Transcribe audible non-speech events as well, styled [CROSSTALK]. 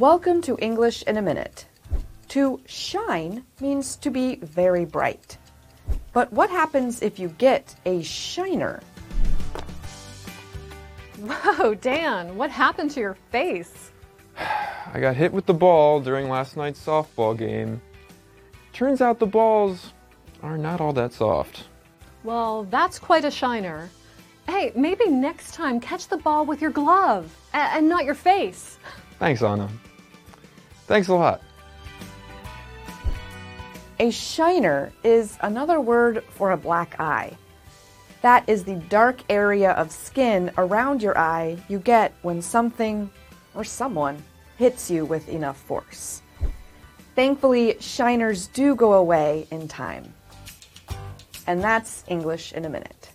Welcome to English in a Minute. To shine means to be very bright. But what happens if you get a shiner? Whoa, Dan, what happened to your face? [SIGHS] I got hit with the ball during last night's softball game. Turns out the balls are not all that soft. Well, that's quite a shiner. Hey, maybe next time catch the ball with your glove and not your face. Thanks, Anna. Thanks a lot. A shiner is another word for a black eye. That is the dark area of skin around your eye you get when something or someone hits you with enough force. Thankfully, shiners do go away in time. And that's English in a minute.